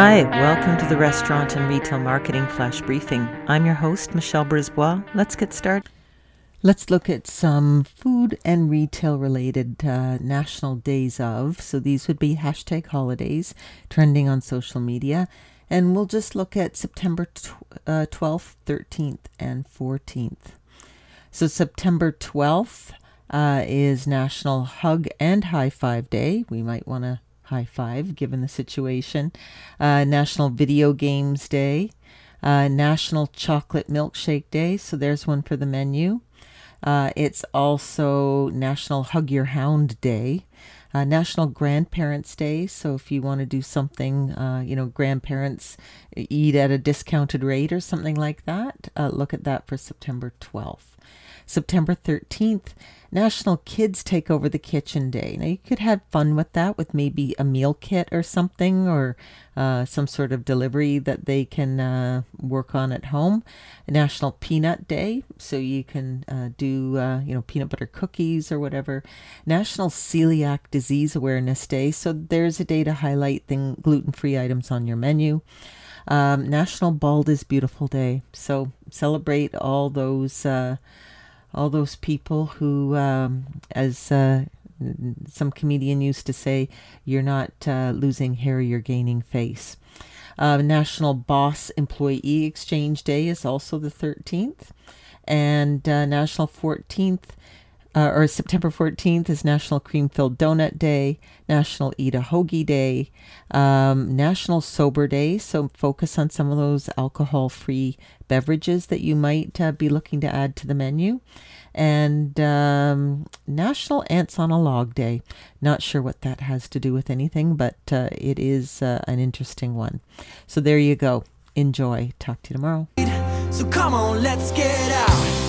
Hi, welcome to the Restaurant and Retail Marketing Flash Briefing. I'm your host, Michelle Brisbois. Let's get started. Let's look at some food and retail related uh, national days of. So these would be hashtag holidays trending on social media. And we'll just look at September tw- uh, 12th, 13th, and 14th. So September 12th uh, is National Hug and High Five Day. We might want to high five given the situation. Uh, National Video Games Day, uh, National Chocolate Milkshake Day. So there's one for the menu. Uh, it's also National Hug Your Hound Day. Uh, National Grandparents Day. So if you want to do something, uh, you know, grandparents eat at a discounted rate or something like that, uh, look at that for September 12th. September 13th National Kids Take Over the Kitchen Day. Now, you could have fun with that with maybe a meal kit or something or uh, some sort of delivery that they can uh, work on at home. National Peanut Day, so you can uh, do, uh, you know, peanut butter cookies or whatever. National Celiac Disease Awareness Day, so there's a day to highlight gluten free items on your menu. Um, National Bald is Beautiful Day, so celebrate all those uh, all those people who, um, as uh, some comedian used to say, you're not uh, losing hair, you're gaining face. Uh, National Boss Employee Exchange Day is also the 13th, and uh, National 14th uh, or September 14th is National Cream Filled Donut Day, National Eat a Hoagie Day, um, National Sober Day. So focus on some of those alcohol free beverages that you might uh, be looking to add to the menu. And um, National Ants on a Log Day. Not sure what that has to do with anything, but uh, it is uh, an interesting one. So there you go. Enjoy. Talk to you tomorrow. So come on, let's get out.